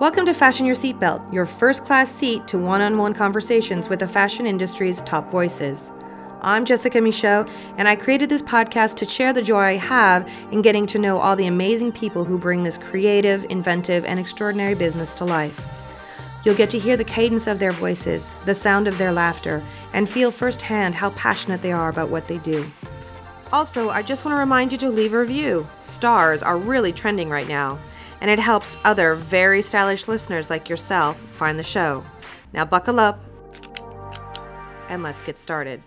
Welcome to Fashion Your Seatbelt, your first class seat to one on one conversations with the fashion industry's top voices. I'm Jessica Michault, and I created this podcast to share the joy I have in getting to know all the amazing people who bring this creative, inventive, and extraordinary business to life. You'll get to hear the cadence of their voices, the sound of their laughter, and feel firsthand how passionate they are about what they do. Also, I just want to remind you to leave a review. Stars are really trending right now and it helps other very stylish listeners like yourself find the show. Now, buckle up and let's get started.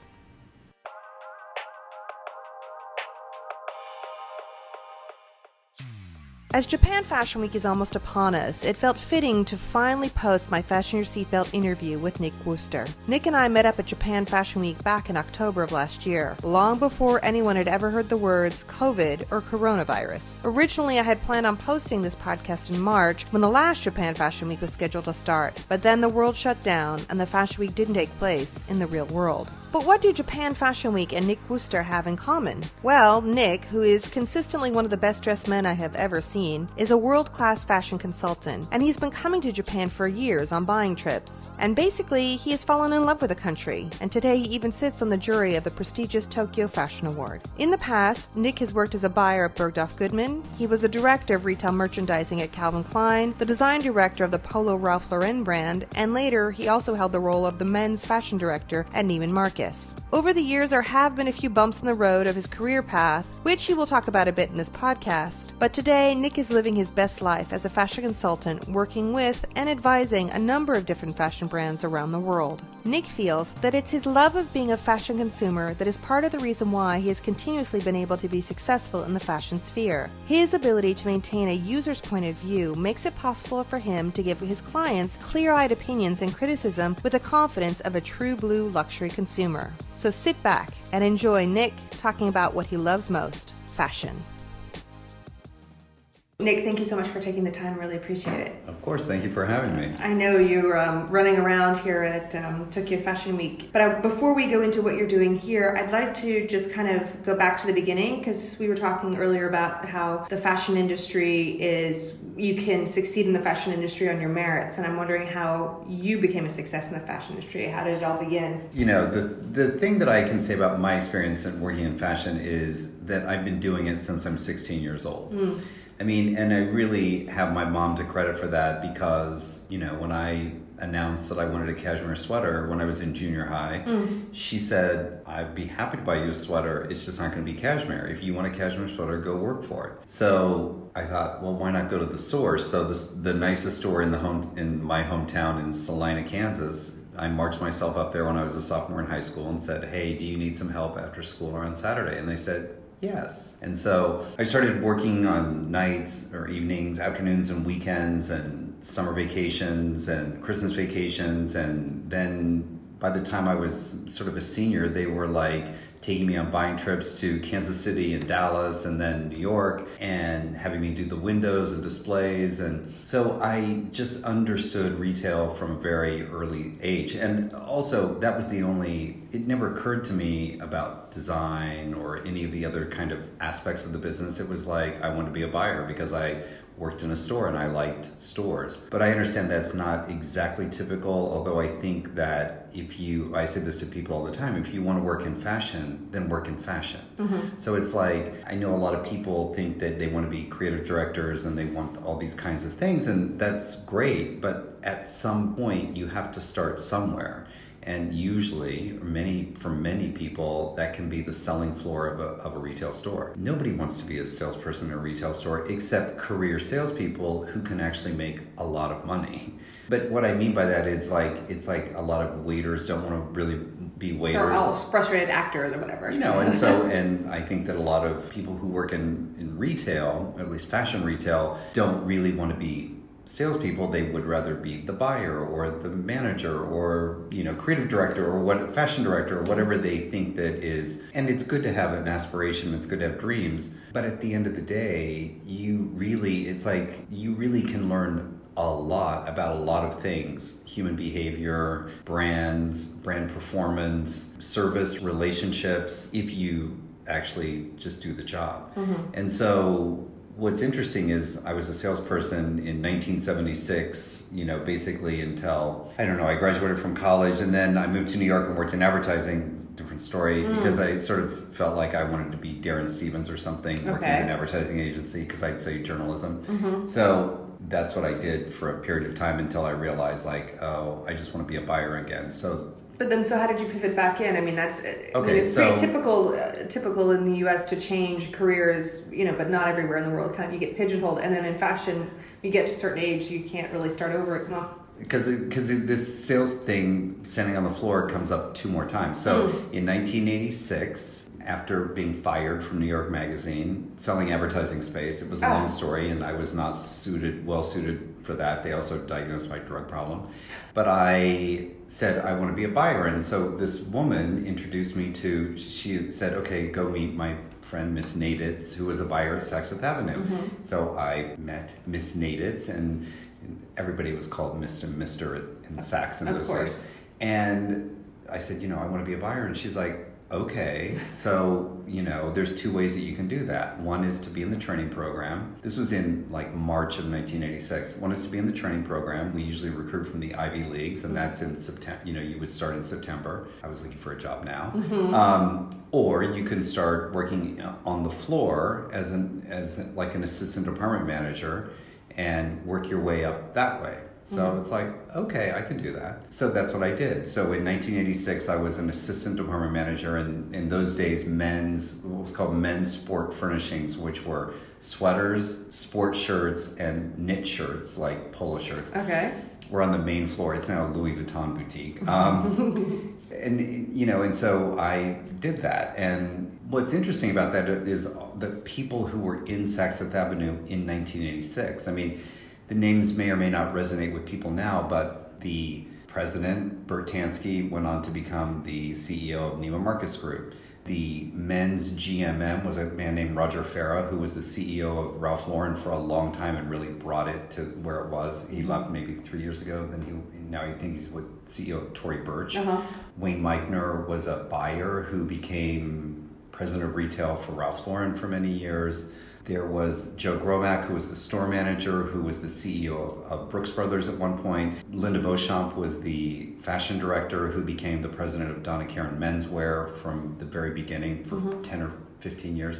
As Japan Fashion Week is almost upon us, it felt fitting to finally post my Fashion Your Seatbelt interview with Nick Wooster. Nick and I met up at Japan Fashion Week back in October of last year, long before anyone had ever heard the words COVID or coronavirus. Originally, I had planned on posting this podcast in March when the last Japan Fashion Week was scheduled to start, but then the world shut down and the Fashion Week didn't take place in the real world. But what do Japan Fashion Week and Nick Wooster have in common? Well, Nick, who is consistently one of the best dressed men I have ever seen, is a world class fashion consultant, and he's been coming to Japan for years on buying trips. And basically, he has fallen in love with the country, and today he even sits on the jury of the prestigious Tokyo Fashion Award. In the past, Nick has worked as a buyer at Bergdorf Goodman, he was the director of retail merchandising at Calvin Klein, the design director of the Polo Ralph Lauren brand, and later he also held the role of the men's fashion director at Neiman Marcus. Marcus. Over the years, there have been a few bumps in the road of his career path, which he will talk about a bit in this podcast. But today, Nick is living his best life as a fashion consultant, working with and advising a number of different fashion brands around the world. Nick feels that it's his love of being a fashion consumer that is part of the reason why he has continuously been able to be successful in the fashion sphere. His ability to maintain a user's point of view makes it possible for him to give his clients clear eyed opinions and criticism with the confidence of a true blue luxury consumer. So sit back and enjoy Nick talking about what he loves most fashion. Nick, thank you so much for taking the time. Really appreciate it. Of course, thank you for having me. I know you're um, running around here at um, Tokyo Fashion Week, but uh, before we go into what you're doing here, I'd like to just kind of go back to the beginning because we were talking earlier about how the fashion industry is you can succeed in the fashion industry on your merits, and I'm wondering how you became a success in the fashion industry. How did it all begin? You know, the the thing that I can say about my experience in working in fashion is that I've been doing it since I'm 16 years old. Mm I mean, and I really have my mom to credit for that because, you know, when I announced that I wanted a cashmere sweater when I was in junior high, mm. she said, I'd be happy to buy you a sweater. It's just not going to be cashmere. If you want a cashmere sweater, go work for it. So I thought, well, why not go to the source? So this, the nicest store in the home in my hometown in Salina, Kansas. I marched myself up there when I was a sophomore in high school and said, "Hey, do you need some help after school or on Saturday?" And they said, Yes. And so I started working on nights or evenings, afternoons, and weekends, and summer vacations and Christmas vacations. And then by the time I was sort of a senior, they were like, taking me on buying trips to Kansas City and Dallas and then New York and having me do the windows and displays. And so I just understood retail from a very early age. And also, that was the only, it never occurred to me about design or any of the other kind of aspects of the business. It was like I wanted to be a buyer because I worked in a store and I liked stores. But I understand that's not exactly typical, although I think that if you, I say this to people all the time, if you want to work in fashion, then work in fashion. Mm-hmm. So it's like, I know a lot of people think that they want to be creative directors and they want all these kinds of things, and that's great, but at some point you have to start somewhere and usually many for many people that can be the selling floor of a, of a retail store. Nobody wants to be a salesperson in a retail store except career salespeople who can actually make a lot of money. But what i mean by that is like it's like a lot of waiters don't want to really be waiters. They're all frustrated actors or whatever. You know and so and i think that a lot of people who work in in retail at least fashion retail don't really want to be salespeople, they would rather be the buyer or the manager or you know creative director or what fashion director or whatever they think that is. And it's good to have an aspiration. It's good to have dreams. But at the end of the day, you really it's like you really can learn a lot about a lot of things human behavior, brands, brand performance, service, relationships if you actually just do the job. Mm-hmm. And so what's interesting is I was a salesperson in 1976, you know, basically until, I don't know, I graduated from college and then I moved to New York and worked in advertising. Different story mm. because I sort of felt like I wanted to be Darrin Stephens or something, okay. working in an advertising agency because I'd studied journalism. Mm-hmm. So that's what I did for a period of time until I realized, like, oh, I just want to be a buyer again. So but then, so how did you pivot back in? I mean, that's okay, I mean, it's so, pretty typical, uh, typical in the U.S. to change careers, you know, but not everywhere in the world. Kind of, you get pigeonholed, and then in fashion, you get to a certain age, you can't really start over. because because this sales thing, standing on the floor, comes up two more times. So mm. in 1986, after being fired from New York Magazine, selling advertising space, it was a oh. long story, and I was not suited, well suited for that. They also diagnosed my drug problem. But I said, I want to be a buyer. And so this woman introduced me to, she said, okay, go meet my friend Miss Naditz, who was a buyer at Saks Avenue. Mm-hmm. So I met Miss Naditz, and everybody was called Mr. Mr. in Saks in those days. And I said, you know, I want to be a buyer. And she's like, okay, so, you know, there's two ways that you can do that. One is to be in the training program. This was in like March of 1986. One is to be in the training program. We usually recruit from the Ivy Leagues, and that's in September. You know, you would start in September. I was looking for a job now. Mm-hmm. Um, or you can start working on the floor as an as like an assistant department manager and work your way up that way. So mm-hmm. it's like, okay, I can do that. So that's what I did. So in 1986, I was an assistant department manager, and in those days, men's, what was called men's sport furnishings, which were sweaters, sport shirts, and knit shirts, like polo shirts. Okay. We're on the main floor. It's now a Louis Vuitton boutique. Um, and, you know, and so I did that. And what's interesting about that is the people who were in Saks Fifth Avenue in 1986. I mean, the names may or may not resonate with people now, but the president, Burt Tansky, went on to become the CEO of Neiman Marcus Group. The men's GMM was a man named Roger Farah, who was the CEO of Ralph Lauren for a long time and really brought it to where it was. He mm-hmm. left maybe three years ago. Then he now I think he's with CEO of Tory Burch. Uh-huh. Wayne Meichner was a buyer who became president of retail for Ralph Lauren for many years. There was Joe Gromek, who was the store manager, who was the CEO of, of, Brooks Brothers at one point. Linda Beauchamp was the fashion director, who became the president of Donna Karan Menswear from the very beginning for mm-hmm. 10 or 15 years.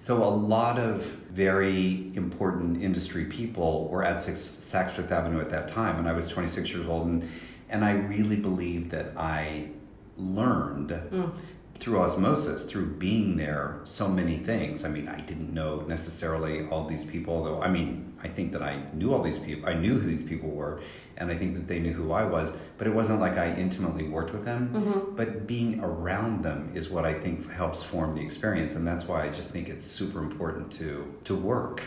So a lot of very important industry people were at Saks Fifth Avenue at that time, and I was 26 years old, and, and I really believe that I learned. Mm through osmosis, through being there, so many things. I mean, I didn't know necessarily all these people, though. I mean, I think that I knew all these people. I knew who these people were, and I think that they knew who I was. But it wasn't like I intimately worked with them. Mm-hmm. But being around them is what I think helps form the experience, and that's why I just think it's super important to to work.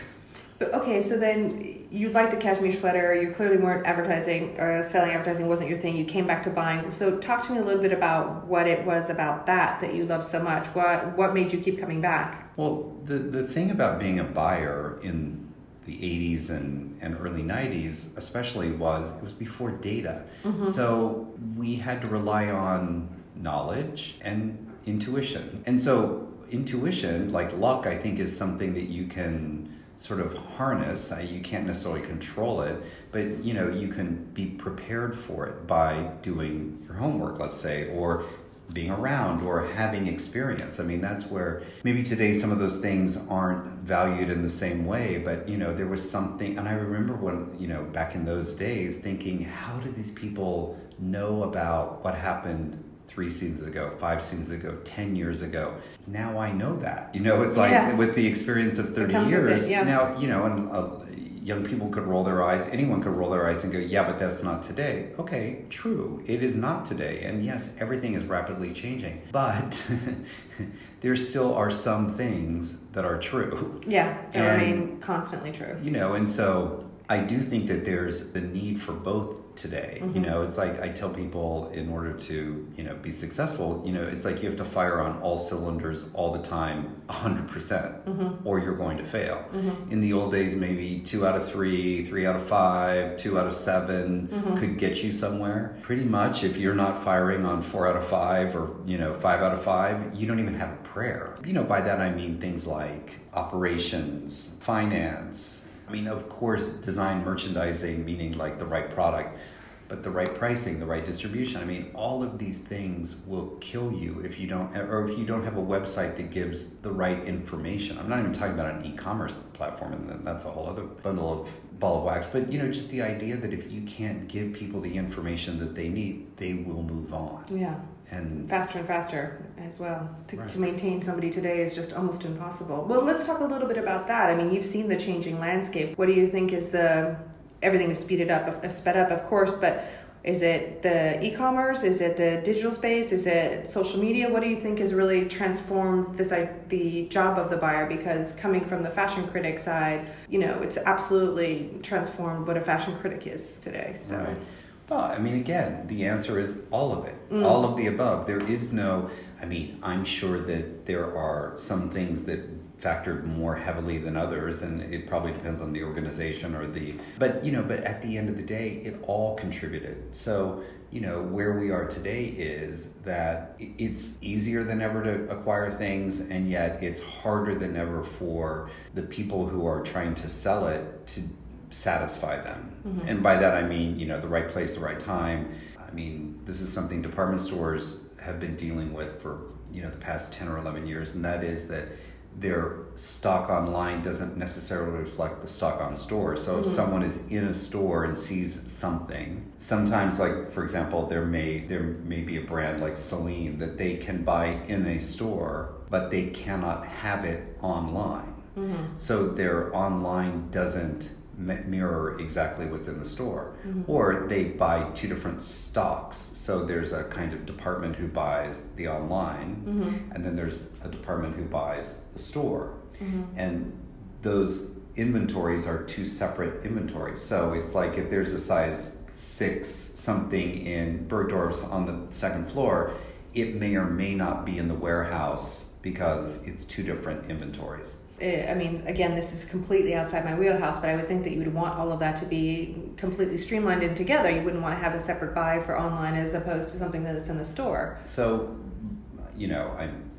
But okay, so then you like the cashmere sweater. You clearly weren't advertising or selling advertising wasn't your thing. You came back to buying. So talk to me a little bit about what it was about that that you loved so much. What what made you keep coming back? Well, the the thing about being a buyer in the 80s and, and early 90s especially was it was before data mm-hmm. so we had to rely on knowledge and intuition and so intuition like luck i think is something that you can sort of harness. You can't necessarily control it, but you know you can be prepared for it by doing your homework, let's say, or being around or having experience. I mean, that's where maybe today some of those things aren't valued in the same way, but you know, there was something, and I remember when, you know, back in those days thinking, how did these people know about what happened three seasons ago, five seasons ago, 10 years ago. Now I know that. You know, it's like yeah. with the experience of 30 years. It, yeah. Now, you know, and uh, young people could roll their eyes, anyone could roll their eyes and go, yeah, but that's not today. Okay, true. It is not today. And yes, everything is rapidly changing. But there still are some things that are true. Yeah, they remain constantly true. You know, and so I do think that there's the need for both today. You mm-hmm. know, it's like I tell people in order to, you know, be successful, you know, it's like you have to fire on all cylinders all the time, 100%, percent mm-hmm. or you're going to fail. Mm-hmm. In the old days, maybe two out of three, three out of five, two out of 7 could get you somewhere. Pretty much, if you're not firing on four out of five or, you know, five out of five, you don't even have a prayer. You know, by that I mean things like operations, finance, I mean, of course, design merchandising, meaning like the right product, but the right pricing, the right distribution. I mean, all of these things will kill you if you don't, or if you don't have a website that gives the right information. I'm not even talking about an e-commerce platform, and that's a whole other bundle of ball of wax. But you know, just the idea that if you can't give people the information that they need, they will move on. Yeah. And faster and faster as well. To, Right. to maintain somebody today is just almost impossible. Well, let's talk a little bit about that. I mean, you've seen the changing landscape. What do you think is the everything is speeded up, uh, sped up, of course, but is it the e-commerce? Is it the digital space? Is it social media? What do you think has really transformed this the job of the buyer? Because coming from the fashion critic side, you know, it's absolutely transformed what a fashion critic is today. So. Right. Well, I mean, again, the answer is all of it, mm. all of the above. There is no, I mean, I'm sure that there are some things that factored more heavily than others, and it probably depends on the organization or the, but you know, but at the end of the day, it all contributed. So, you know, where we are today is that it's easier than ever to acquire things, and yet it's harder than ever for the people who are trying to sell it to satisfy them. Mm-hmm. And by that I mean, you know, the right place, the right time. I mean, this is something department stores have been dealing with for, you know, the past 10 or 11 years, and that is that their stock online doesn't necessarily reflect the stock on store. So if mm-hmm. someone is in a store and sees something, sometimes like for example, there may there may be a brand like Celine that they can buy in a store, but they cannot have it online. Mm-hmm. So their online doesn't mirror exactly what's in the store. Mm-hmm. Or they buy two different stocks. So there's a kind of department who buys the online, mm-hmm. and then there's a department who buys the store. Mm-hmm. And those inventories are two separate inventories. So it's like if there's a size six something in Bergdorf's on the second floor, it may or may not be in the warehouse because it's two different inventories. Eh, I mean, again, this is completely outside my wheelhouse, but I would think that you would want all of that to be completely streamlined and together. You wouldn't want to have a separate buy for online as opposed to something that's in the store. So, you know, I'm,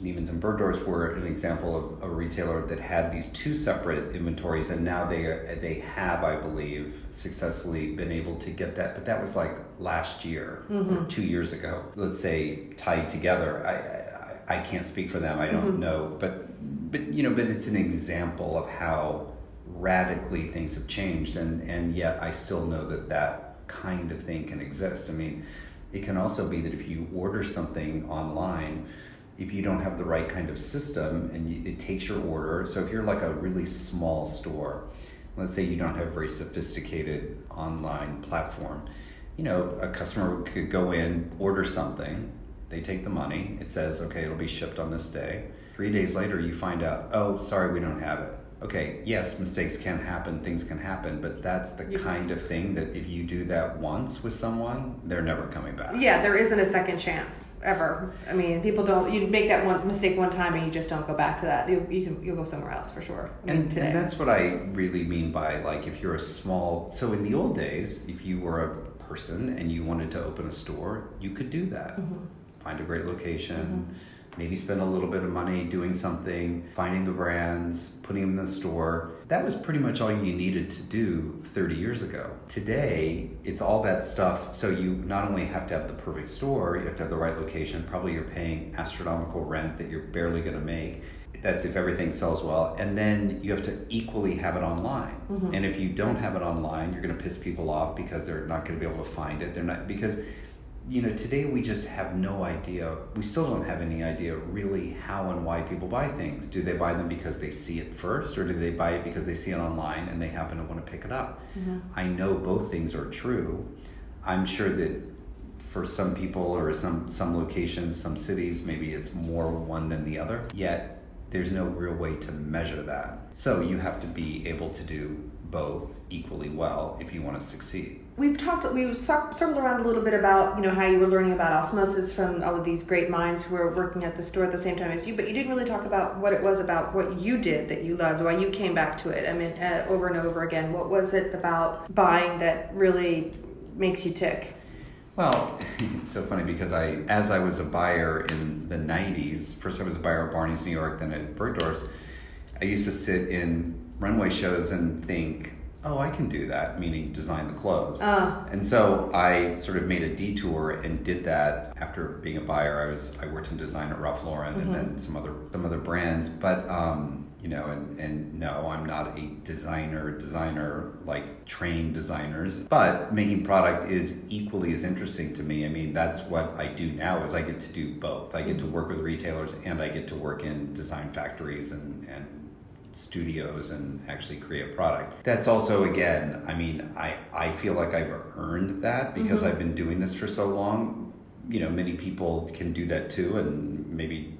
Neiman's and Bergdorf's were an example of a retailer that had these two separate inventories, and now they they have, I believe, successfully been able to get that. But that was like last year or two years ago. Let's say tied together. I, I I can't speak for them. I don't mm-hmm. know, but but you know, but it's an example of how radically things have changed, and and yet I still know that that kind of thing can exist. I mean, it can also be that if you order something online, if you don't have the right kind of system and you, it takes your order, so if you're like a really small store, let's say you don't have a very sophisticated online platform, you know, a customer could go in, order something, they take the money, it says, okay, it'll be shipped on this day. Three days later, you find out, oh, sorry, we don't have it. Okay, yes, mistakes can happen, things can happen, but that's the Yeah. kind of thing that if you do that once with someone, they're never coming back. Yeah, there isn't a second chance ever. I mean, people don't. You make that one mistake one time and you just don't go back to that. You, you can you'll go somewhere else for sure. I mean, And, and that's what I really mean by like if you're a small so in the old days if you were a person and you wanted to open a store you could do that Mm-hmm. Find a great location mm-hmm. maybe spend a little bit of money doing something finding the brands putting them in the store. That was pretty much all you needed to do 30 years ago. Today it's all that stuff. So you not only have to have the perfect store you have to have the right location probably you're paying astronomical rent that you're barely going to make. That's if everything sells well. And then you have to equally have it online. Mm-hmm. And if you don't have it online you're going to piss people off because they're not going to be able to find it. They're not because you know today we just have no idea we still don't have any idea really how and why people buy things. Do they buy them because they see it first or do they buy it because they see it online and they happen to want to pick it up? Mm-hmm. I know both things are true. I'm sure that for some people or some some locations some cities maybe it's more one than the other yet there's no real way to measure that. So you have to be able to do both equally well if you want to succeed. We've talked, we circled around a little bit about, you know, how you were learning about osmosis from all of these great minds who were working at the store at the same time as you, but you didn't really talk about what it was about what you did that you loved, why you came back to it. I mean, uh, over and over again. What was it about buying that really makes you tick? Well, it's so funny because I, as I was a buyer in the '90s, first I was a buyer at Barney's New York, then at Bergdorf's. I used to sit in runway shows and think, oh, I can do that, meaning design the clothes. Uh. And so I sort of made a detour and did that after being a buyer. I was I worked in design at Ralph Lauren mm-hmm. and then some other some other brands, but um, you know, and and no, I'm not a designer designer like trained designers, but making product is equally as interesting to me. I mean, that's what I do now is I get to do both. I get to work with retailers and I get to work in design factories and and studios and actually create a product. That's also again, I mean, I I feel like I've earned that because mm-hmm. I've been doing this for so long. You know, many people can do that too and maybe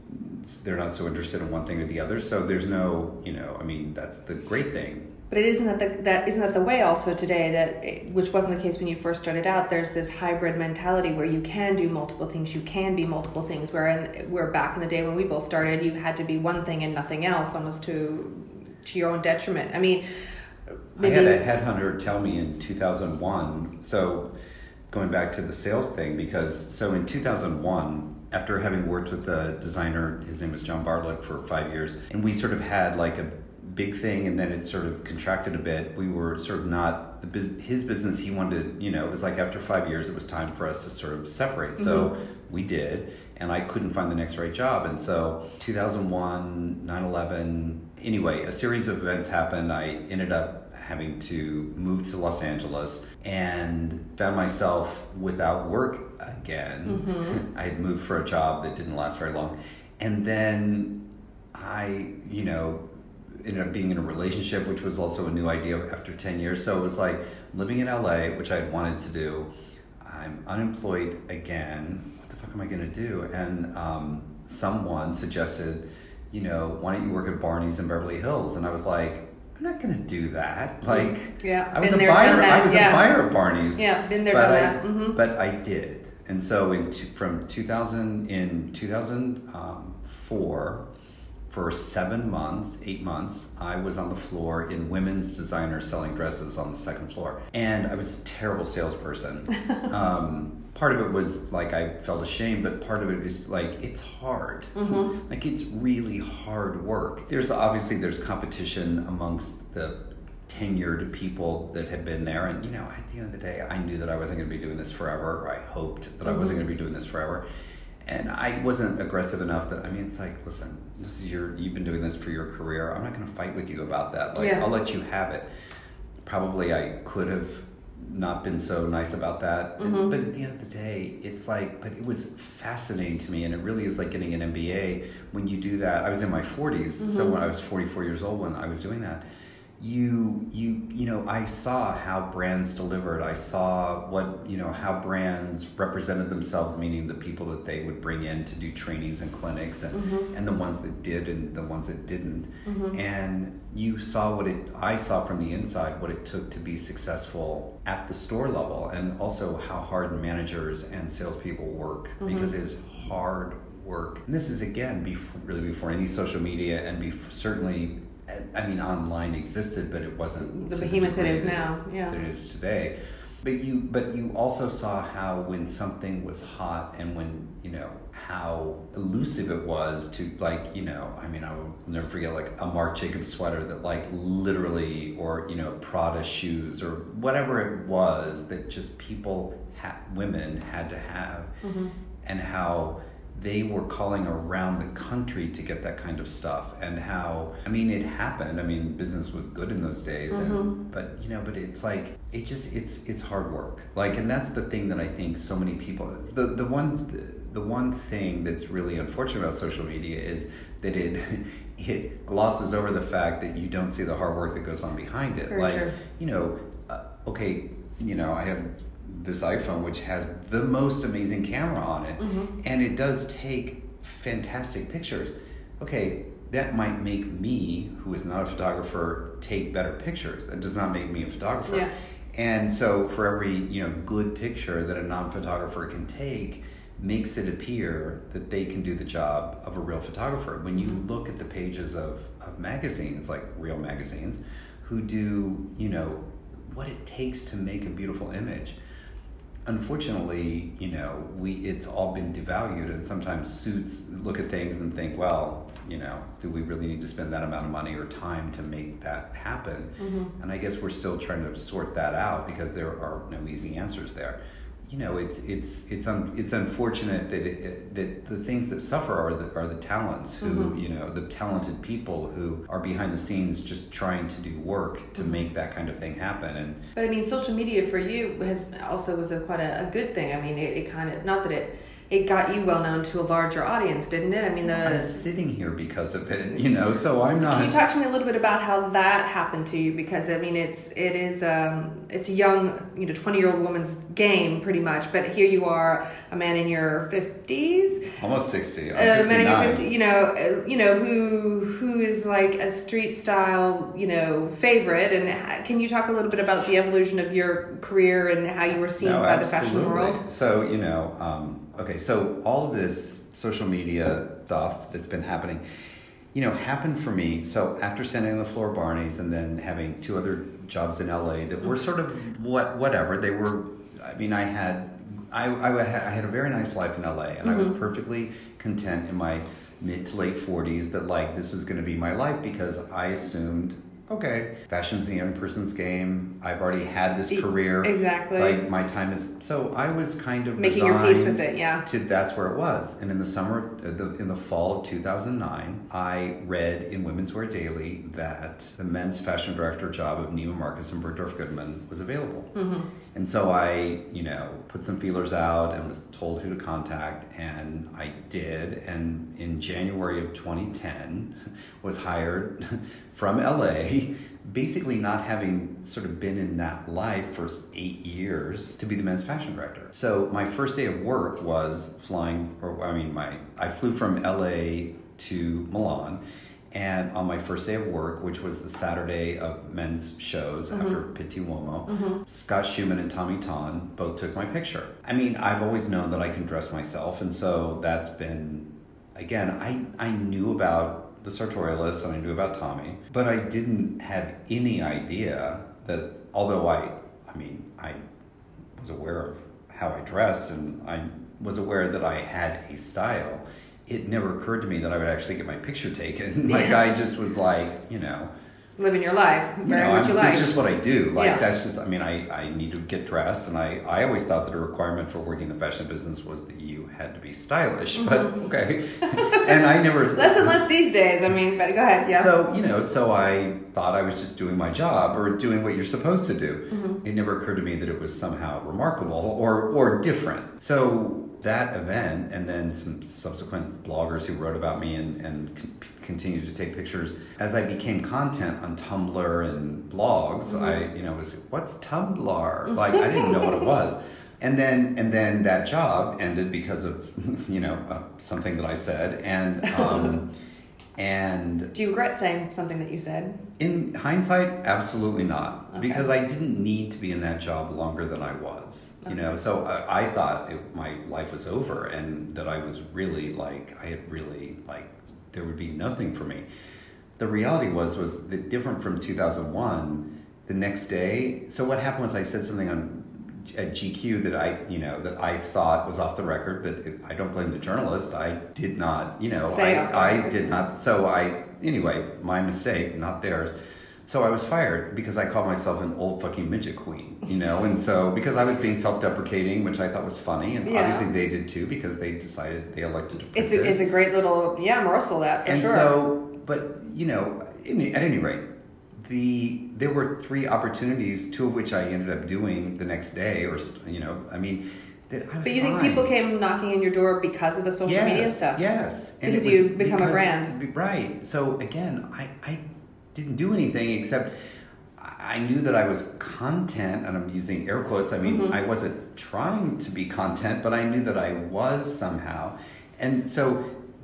they're not so interested in one thing or the other. So there's no, you know, I mean, that's the great thing. But it isn't that the, that isn't that the way also today that eh, which wasn't the case when you first started out. There's this hybrid mentality where you can do multiple things, you can be multiple things. Where in, where back in the day when we both started, you had to be one thing and nothing else, almost to to your own detriment. I mean, maybe... I had a headhunter tell me in 2001. So going back to the sales thing, because so in 2001 after having worked with the designer, his name was John Bartlett for five years, and we sort of had like a big thing, and then it sort of contracted a bit. We were sort of not the his business. He wanted, you know, it was like after five years, it was time for us to sort of separate. Mm-hmm. So we did, and I couldn't find the next right job, and so 2001, 9/11. Anyway, a series of events happened. I ended up having to move to Los Angeles and found myself without work again. Mm-hmm. I had moved for a job that didn't last very long. And then I, you know, ended up being in a relationship, which was also a new idea after 10 years. So it was like living in LA, which I'd wanted to do. I'm unemployed again. What the fuck am I going to do? And um, someone suggested, you know, why don't you work at Barney's in Beverly Hills? And I was like, I'm not gonna do that. Like, yeah, I was a buyer. I was yeah. a buyer at Barney's. Yeah, been there, done I, that. Mm-hmm. But I did, and so in from 2000 in 2004, for seven months, eight months, I was on the floor in women's designer selling dresses on the second floor, and I was a terrible salesperson. um, part of it was like I felt ashamed, but part of it is like it's hard. Mm-hmm. Like it's really hard work. There's obviously there's competition amongst the tenured people that had been there, and you know at the end of the day, I knew that I wasn't going to be doing this forever. Or I hoped that mm-hmm. I wasn't going to be doing this forever. And I wasn't aggressive enough that I mean it's like listen this is your you've been doing this for your career I'm not going to fight with you about that like yeah. I'll let you have it probably I could have not been so nice about that. Mm-hmm. But at the end of the day, it's like, but it was fascinating to me, and it really is like getting an MBA when you do that. I was in my 40s, mm-hmm. so when I was 44 years old when I was doing that, you you you know i saw how brands delivered i saw what you know how brands represented themselves meaning the people that they would bring in to do trainings and clinics and mm-hmm. and the ones that did and the ones that didn't mm-hmm. and you saw what it i saw from the inside what it took to be successful at the store level and also how hard managers and salespeople work mm-hmm. because it is hard work and this is again before, really before any social media and before, certainly I mean, online existed, but it wasn't the behemoth it is now. Yeah, that it is today. But you, but you also saw how when something was hot, and when you know how elusive it was to like you know, I mean, I will never forget like a Marc Jacobs sweater that like literally, or you know, Prada shoes or whatever it was that just people, ha- women had to have, mm-hmm. and how they were calling around the country to get that kind of stuff and how i mean it happened i mean business was good in those days mm-hmm. and but you know but it's like it just it's it's hard work like and that's the thing that i think so many people the the one the one thing that's really unfortunate about social media is that it it glosses over the fact that you don't see the hard work that goes on behind it For like sure. you know uh, okay you know i have this iPhone, which has the most amazing camera on it, mm-hmm. and it does take fantastic pictures. Okay, that might make me, who is not a photographer, take better pictures. That does not make me a photographer. Yeah. And so, for every you know good picture that a non-photographer can take, makes it appear that they can do the job of a real photographer. When you look at the pages of, of magazines, like real magazines, who do you know what it takes to make a beautiful image. Unfortunately, you know, we it's all been devalued, and sometimes suits look at things and think, well, you know, do we really need to spend that amount of money or time to make that happen? Mm-hmm. And I guess we're still trying to sort that out because there are no easy answers there you know, it's it's it's un, it's unfortunate that it, that the things that suffer are the are the talents who Mm-hmm. you know the talented people who are behind the scenes just trying to do work to Mm-hmm. make that kind of thing happen. And But I mean, social media for you has also was a quite a, a good thing. I mean, it, it kind of not that it it got you well known to a larger audience, didn't it? I mean, I'm the sitting here because of it, you know. So I'm So not. Can you talk to me a little bit about how that happened to you? Because I mean, it's it is um, it's a young you know twenty year old woman's game pretty much, but here you are, a man in your fifties, almost sixty. a I'm man in your 59. fifty, you know, uh, you know who who is like a street style you know favorite, and can you talk a little bit about the evolution of your career and how you were seen No, by the fashion world? So you know, um, okay, so all of this social media stuff that's been happening, you know, happened for me. So after standing on the floor of Barney's and then having two other jobs in LA that were sort of what whatever they were. I mean, I had I I had, I had a very nice life in LA, and I was mm-hmm. perfectly content in my mid to late forties that like this was going to be my life because I assumed. Okay, fashion's the young person's game. I've already had this career. exactly. Like my time is so I was kind of Making your peace with it, yeah. To that's where it was, and in the summer, uh, the, in the fall of 2009, I read in Women's Wear Daily that the men's fashion director job of Neiman Marcus and Bergdorf Goodman was available, Mm-hmm. and so I, you know, put some feelers out and was told who to contact, and I did, and in January of 2010, was hired from LA basically not having sort of been in that life for eight years to be the men's fashion director. So my first day of work was flying, or I mean, my I flew from LA to Milan. And on my first day of work, which was the Saturday of men's shows mm-hmm. after Pitti Uomo, mm-hmm. Scott Schuman and Tommy Ton both took my picture. I mean, I've always known that I can dress myself, and so that's been again, I, I knew about the sartorialist and I knew about Tommy, but I didn't have any idea that although I I mean I was aware of how I dressed and I was aware that I had a style, it never occurred to me that I would actually get my picture taken. like I just was like, you know, Living your life, you wearing know, what I'm, you like. It's just what I do. Like Yeah. that's just. I mean, I, I need to get dressed, and I, I always thought that a requirement for working in the fashion business was that you had to be stylish. But Mm-hmm. okay, and I never Less and less these days. I mean, but go ahead. Yeah. So you know, so I thought I was just doing my job or doing what you're supposed to do. Mm-hmm. It never occurred to me that it was somehow remarkable or or different. So that event, and then some subsequent bloggers who wrote about me and and con- continued to take pictures. As I became content on Tumblr and blogs, Mm-hmm. I you know was what's Tumblr? Like I didn't know what it was. And then, and then that job ended because of, you know, uh, something that I said, and um, and Do you regret saying something that you said? in hindsight, absolutely not, Okay. because I didn't need to be in that job longer than I was. You know, so I, I thought it, my life was over, and that I was really like I had really like there would be nothing for me. The reality was was that different from 2001. The next day, so what happened was I said something on at GQ that I, you know, that I thought was off the record, but it, I don't blame the journalist. I did not, you know, Say I, I did not. So I, anyway, my mistake, not theirs. So I was fired because I called myself an old fucking midget queen, you know, and so because I was being self-deprecating, which I thought was funny, and Yeah. obviously they did too because they decided they elected to. It's a it. it's a great little yeah morsel that for and sure. so, but you know, at any rate, the there were three opportunities, two of which I ended up doing the next day, or you know, I mean, that I was. but you think fine. people came knocking on your door because of the social yes, media stuff? Yes, And Because you become a brand. right? So again, I I didn't do anything except. I I knew that I was content, and I'm using air quotes. I mean, Mm-hmm. I wasn't trying to be content, but I knew that I was somehow. And so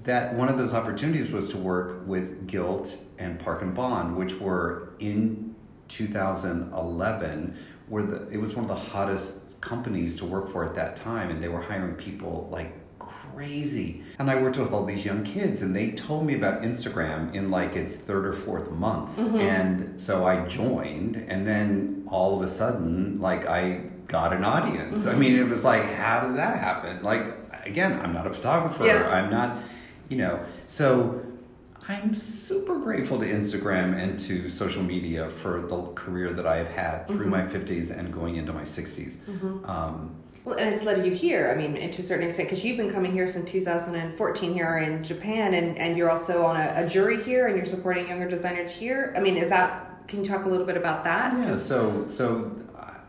that one of those opportunities was to work with Gilt and Park and Bond, which were in 2011, where the, it was one of the hottest companies to work for at that time, and they were hiring people like crazy. And I worked with all these young kids, and they told me about Instagram in like its third or fourth month. Mm-hmm. And so I joined, and then all of a sudden, like I got an audience. Mm-hmm. I mean, it was like, how did that happen? Like, again, I'm not a photographer. Yeah. I'm not, you know, so I'm super grateful to Instagram and to social media for the career that I have had through my 50s and going into my 60s. Um, Well, and it's led you here. I mean, to a certain extent, because you've been coming here since 2014 here in Japan, and, and you're also on a, a jury here, and you're supporting younger designers here. I mean, is that? Can you talk a little bit about that? Yeah, so so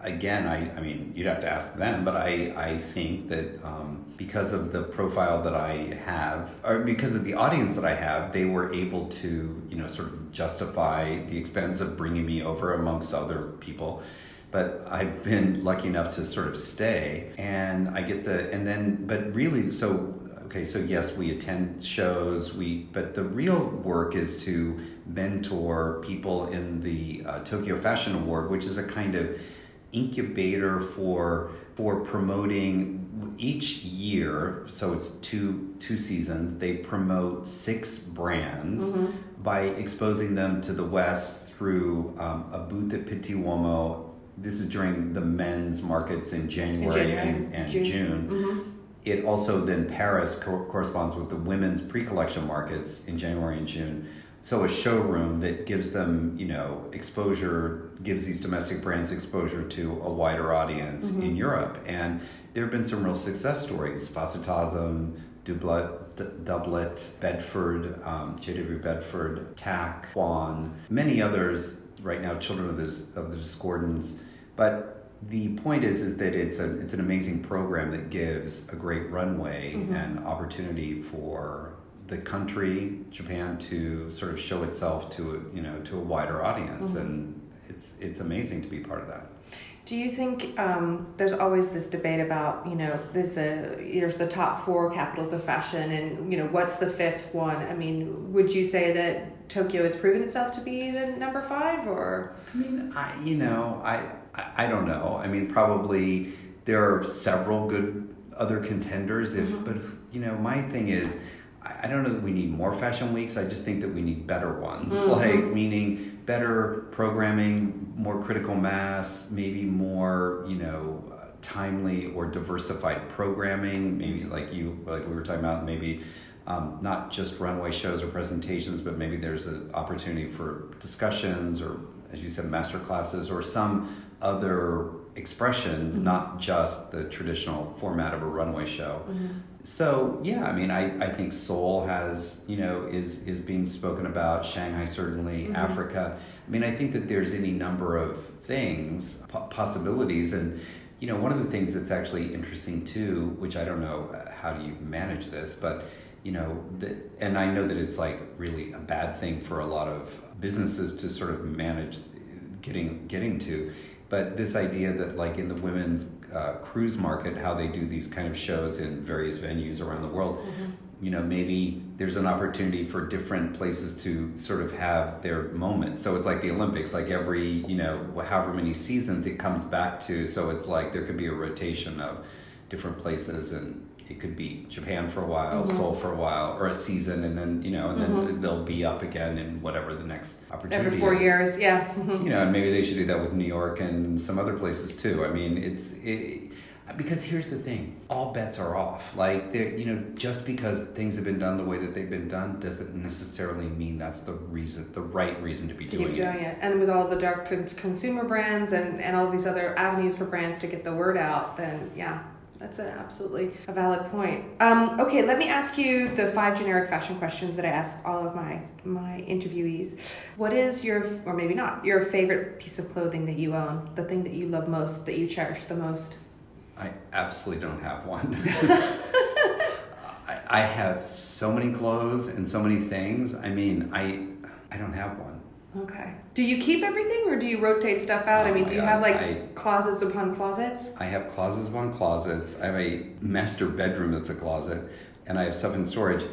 again, I, I mean, you'd have to ask them, but I, I think that um, because of the profile that I have, or because of the audience that I have, they were able to, you know, sort of justify the expense of bringing me over amongst other people. But I've been lucky enough to sort of stay, and I get the, and then, but really, so okay so yes we attend shows we but the real work is to mentor people in the uh, tokyo fashion award which is a kind of incubator for for promoting each year so it's two two seasons they promote six brands by exposing them to the west through um, a booth at pitti uomo this is during the men's markets in january, January, and, and June. june Mm-hmm. it also then Paris co- corresponds with the women's pre-collection markets in January and June. So a showroom that gives them, you know, exposure, gives these domestic brands exposure to a wider audience in Europe. And there have been some real success stories. Facetasm, Dublet, D- Doublet, Bedford, um, JW Bedford, TAAKK, Quan, many others right now, Children of the, of the Discordance. But the point is is that it's a it's an amazing program that gives a great runway and opportunity for the country Japan to sort of show itself to a, you know to a wider audience and it's it's amazing to be part of that. Do you think um, there's always this debate about you know there's the there's the top four capitals of fashion and you know what's the fifth one? I mean, would you say that Tokyo has proven itself to be the number five or? I mean, I you know, I, I I don't know. I mean, probably there are several good other contenders. If but you know, my thing is, I, don't know that we need more fashion weeks. I just think that we need better ones. Like meaning better programming, more critical mass, maybe more you know. uh, Timely or diversified programming, maybe like you, like we were talking about, maybe um, not just runway shows or presentations, but maybe there's an opportunity for discussions or, as you said, master classes or some other expression, mm-hmm. not just the traditional format of a runway show. Mm-hmm. So yeah, I mean, I, I think Seoul has you know is is being spoken about. Shanghai certainly, mm-hmm. Africa. I mean, I think that there's any number of things, po- possibilities, and you know, one of the things that's actually interesting too, which I don't know uh, how do you manage this, but you know, the, and I know that it's like really a bad thing for a lot of businesses to sort of manage getting getting to but this idea that like in the women's uh, cruise market how they do these kind of shows in various venues around the world you know maybe there's an opportunity for different places to sort of have their moment. So it's like the olympics like every you know however many seasons it comes back to. So it's like there could be a rotation of different places and it could be Japan for a while, Seoul for a while, or a season, and then you know, and then they'll be up again in whatever the next opportunity. Every four is years, yeah. Mhm. you know, and maybe they should do that with New York and some other places too. I mean, it's it, because here's the thing: all bets are off. Like, you know, just because things have been done the way that they've been done doesn't necessarily mean that's the reason, the right reason to be to doing keep doing it. And with all the dark consumer brands and, and all these other avenues for brands to get the word out, then yeah, that's an absolutely a valid point. Um, okay, let me ask you the five generic fashion questions that I ask all of my my interviewees. What is your, or maybe not, your favorite piece of clothing that you own? The thing that you love most, that you cherish the most? I absolutely don't have one. I, I have so many clothes and so many things. I mean, I I don't have one. Okay. Do you keep everything or do you rotate stuff out? I Oh mean, do you God, have like I- closets upon closets? I have closets upon closets. I have a master bedroom that's a closet, and I have stuff in storage.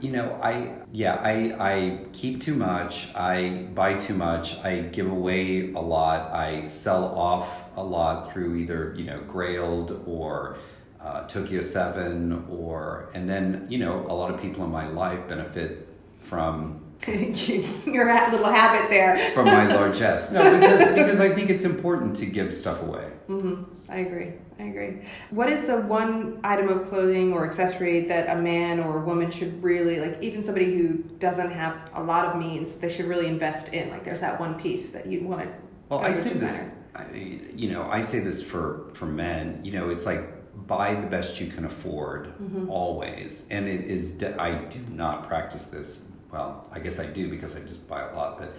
You know, I yeah, I I keep too much. I buy too much. I give away a lot. I sell off a lot through either you know Grailed or uh, Tokyo Seven, or and then you know a lot of people in my life benefit from your little habit there from my largesse. No, because because I think it's important to give stuff away. Mm-hmm. I agree. I agree. What is the one item of clothing or accessory that a man or a woman should really like? Even somebody who doesn't have a lot of means, they should really invest in. Like, there's that one piece that you want to. Well, I say this. I, you know, I say this for for men. You know, it's like buy the best you can afford mm-hmm. always, and it is. I do not practice this well, I guess I do because I just buy a lot, but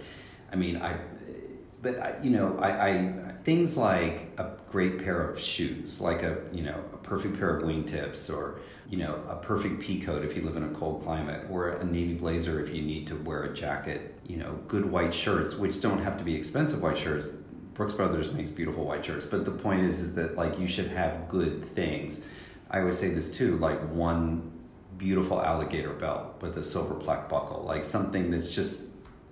I mean, I, but I, you know, I, I, things like a great pair of shoes, like a, you know, a perfect pair of wingtips or, you know, a perfect pea coat if you live in a cold climate or a navy blazer if you need to wear a jacket, you know, good white shirts, which don't have to be expensive white shirts. Brooks Brothers makes beautiful white shirts, but the point is, is that like you should have good things. I always say this too, like one beautiful alligator belt with a silver plaque buckle, like something that's just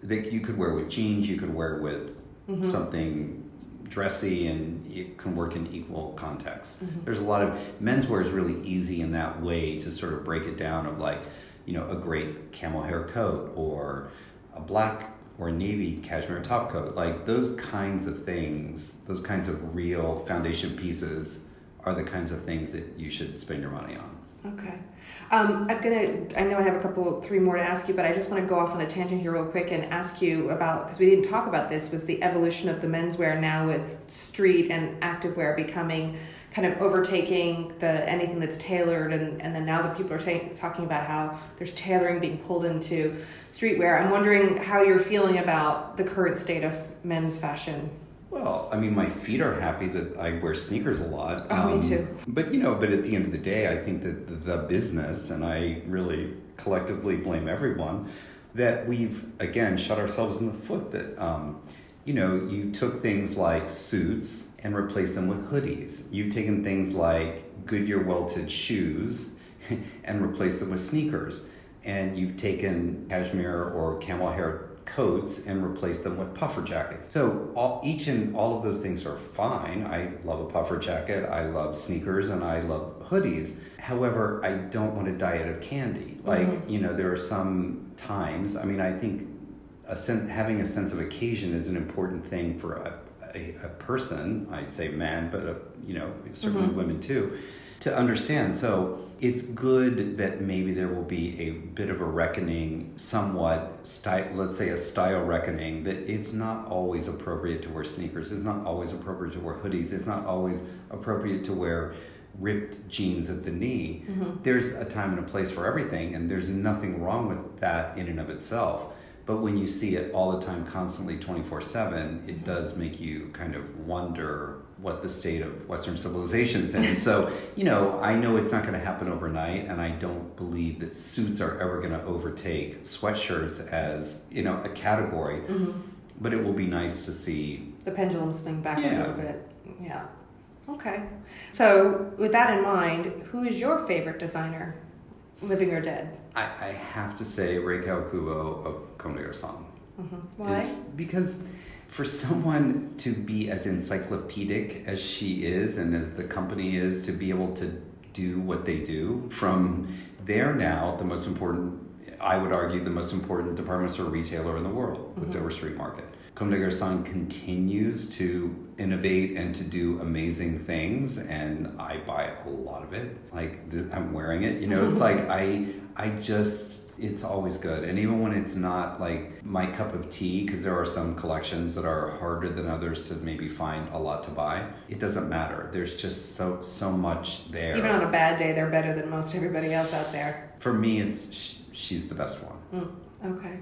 that you could wear with jeans, you could wear with mm-hmm. something dressy, and it can work in equal context. Mm-hmm. There's a lot of menswear is really easy in that way to sort of break it down of like, you know, a great camel hair coat or a black or navy cashmere top coat. Like those kinds of things, those kinds of real foundation pieces are the kinds of things that you should spend your money on. Okay. Um, I'm gonna. I know I have a couple, three more to ask you, but I just want to go off on a tangent here real quick and ask you about because we didn't talk about this. Was the evolution of the menswear now with street and activewear becoming kind of overtaking the anything that's tailored, and and then now that people are ta- talking about how there's tailoring being pulled into streetwear. I'm wondering how you're feeling about the current state of men's fashion well, I mean, my feet are happy that I wear sneakers a lot. Oh, um, me too. But you know, but at the end of the day, I think that the business, and I really collectively blame everyone, that we've again shot ourselves in the foot. That um, you know, you took things like suits and replaced them with hoodies. You've taken things like Goodyear welted shoes and replaced them with sneakers. And you've taken cashmere or camel hair coats and replace them with puffer jackets. So all, each and all of those things are fine. I love a puffer jacket, I love sneakers, and I love hoodies. However, I don't want a diet of candy. Like, mm-hmm. you know, there are some times, I mean, I think a sen- having a sense of occasion is an important thing for a, a, a person, I'd say man, but, a, you know, certainly mm-hmm. women too to understand. So it's good that maybe there will be a bit of a reckoning, somewhat, style, let's say a style reckoning, that it's not always appropriate to wear sneakers, it's not always appropriate to wear hoodies, it's not always appropriate to wear ripped jeans at the knee. Mm-hmm. There's a time and a place for everything, and there's nothing wrong with that in and of itself. But when you see it all the time, constantly 24 7, it mm-hmm. does make you kind of wonder what the state of Western civilization is in. And so, you know, I know it's not going to happen overnight, and I don't believe that suits are ever going to overtake sweatshirts as, you know, a category. Mm-hmm. But it will be nice to see the pendulum swing back yeah. a little bit. Yeah. Okay. So, with that in mind, who is your favorite designer, living or dead? I, I have to say Rei Kawakubo of Comme des Garçons. Mm-hmm. Why? because for someone to be as encyclopedic as she is and as the company is to be able to do what they do from there now the most important i would argue the most important department store retailer in the world with mm-hmm. dover street market. Comme des Garçons continues to innovate and to do amazing things and i buy a lot of it. Like i'm wearing it you know it's like i i just it's always good. And even when it's not like my cup of tea, because there are some collections that are harder than others to maybe find a lot to buy, it doesn't matter. There's just so so much there. Even on a bad day, they're better than most everybody else out there. For me, it's she's the best one. Mm, okay.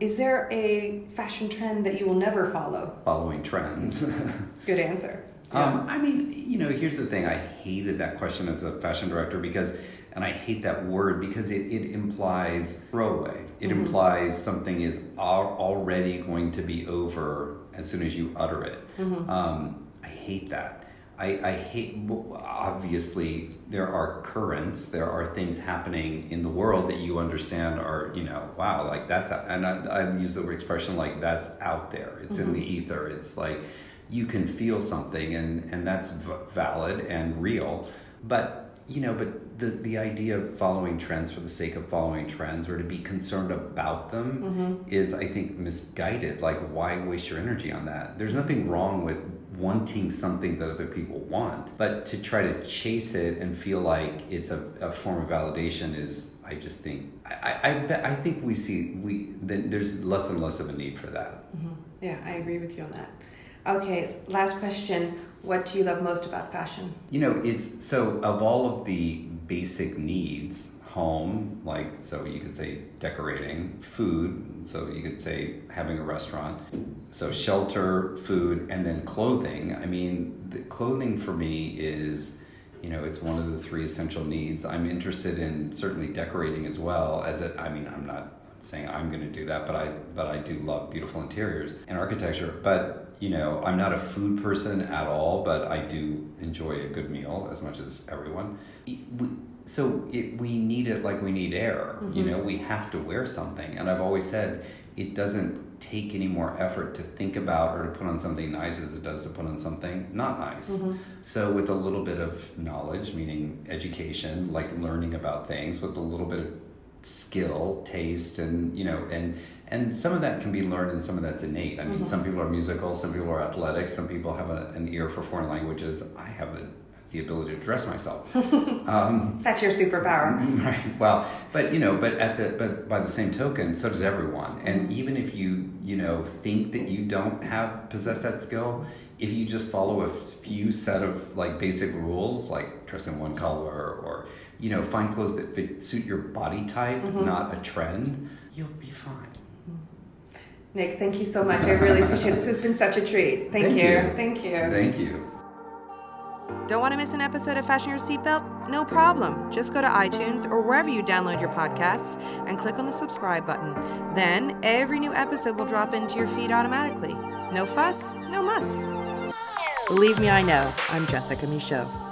Is there a fashion trend that you will never follow? Following trends. Good answer. Yeah. Um, I mean, you know, here's the thing. I hated that question as a fashion director because and I hate that word because it, it implies throwaway. It mm-hmm. implies something is already going to be over as soon as you utter it. Mm-hmm. Um, I hate that. I, I hate, obviously, there are currents, there are things happening in the world that you understand are, you know, wow, like that's, and I, I use the word expression like that's out there, it's mm-hmm. in the ether, it's like you can feel something, and, and that's v- valid and real. But you know, but the the idea of following trends for the sake of following trends or to be concerned about them mm-hmm. is, I think, misguided. Like, why waste your energy on that? There's nothing wrong with wanting something that other people want, but to try to chase it and feel like it's a, a form of validation is, I just think, I I, I think we see we that there's less and less of a need for that. Mm-hmm. Yeah, I agree with you on that. Okay, last question. What do you love most about fashion? You know, it's so of all of the basic needs, home, like so you could say decorating, food, so you could say having a restaurant, so shelter, food, and then clothing. I mean, the clothing for me is you know it's one of the three essential needs i'm interested in certainly decorating as well as it i mean i'm not saying i'm going to do that but i but i do love beautiful interiors and architecture but you know, I'm not a food person at all, but I do enjoy a good meal as much as everyone. We So it, we need it like we need air. Mm-hmm. You know, we have to wear something. And I've always said it doesn't take any more effort to think about or to put on something nice as it does to put on something not nice. Mm-hmm. So with a little bit of knowledge, meaning education, like learning about things, with a little bit of skill, taste, and you know, and and some of that can be learned and some of that's innate. I mean, mm-hmm. some people are musical, some people are athletic, some people have a, an ear for foreign languages. I have a, the ability to dress myself. Um, that's your superpower, right? Well, but you know, but at the but by the same token, so does everyone. And mm-hmm. even if you you know think that you don't have possess that skill, if you just follow a few set of like basic rules, like dress in one color or you know find clothes that fit, suit your body type, mm-hmm. not a trend, you'll be fine. Nick, thank you so much. I really appreciate it. This has been such a treat. Thank, thank you. you. Thank you. Thank you. Don't want to miss an episode of Fashion Your Seatbelt? No problem. Just go to iTunes or wherever you download your podcasts and click on the subscribe button. Then every new episode will drop into your feed automatically. No fuss, no muss. Believe me, I know. I'm Jessica Michault.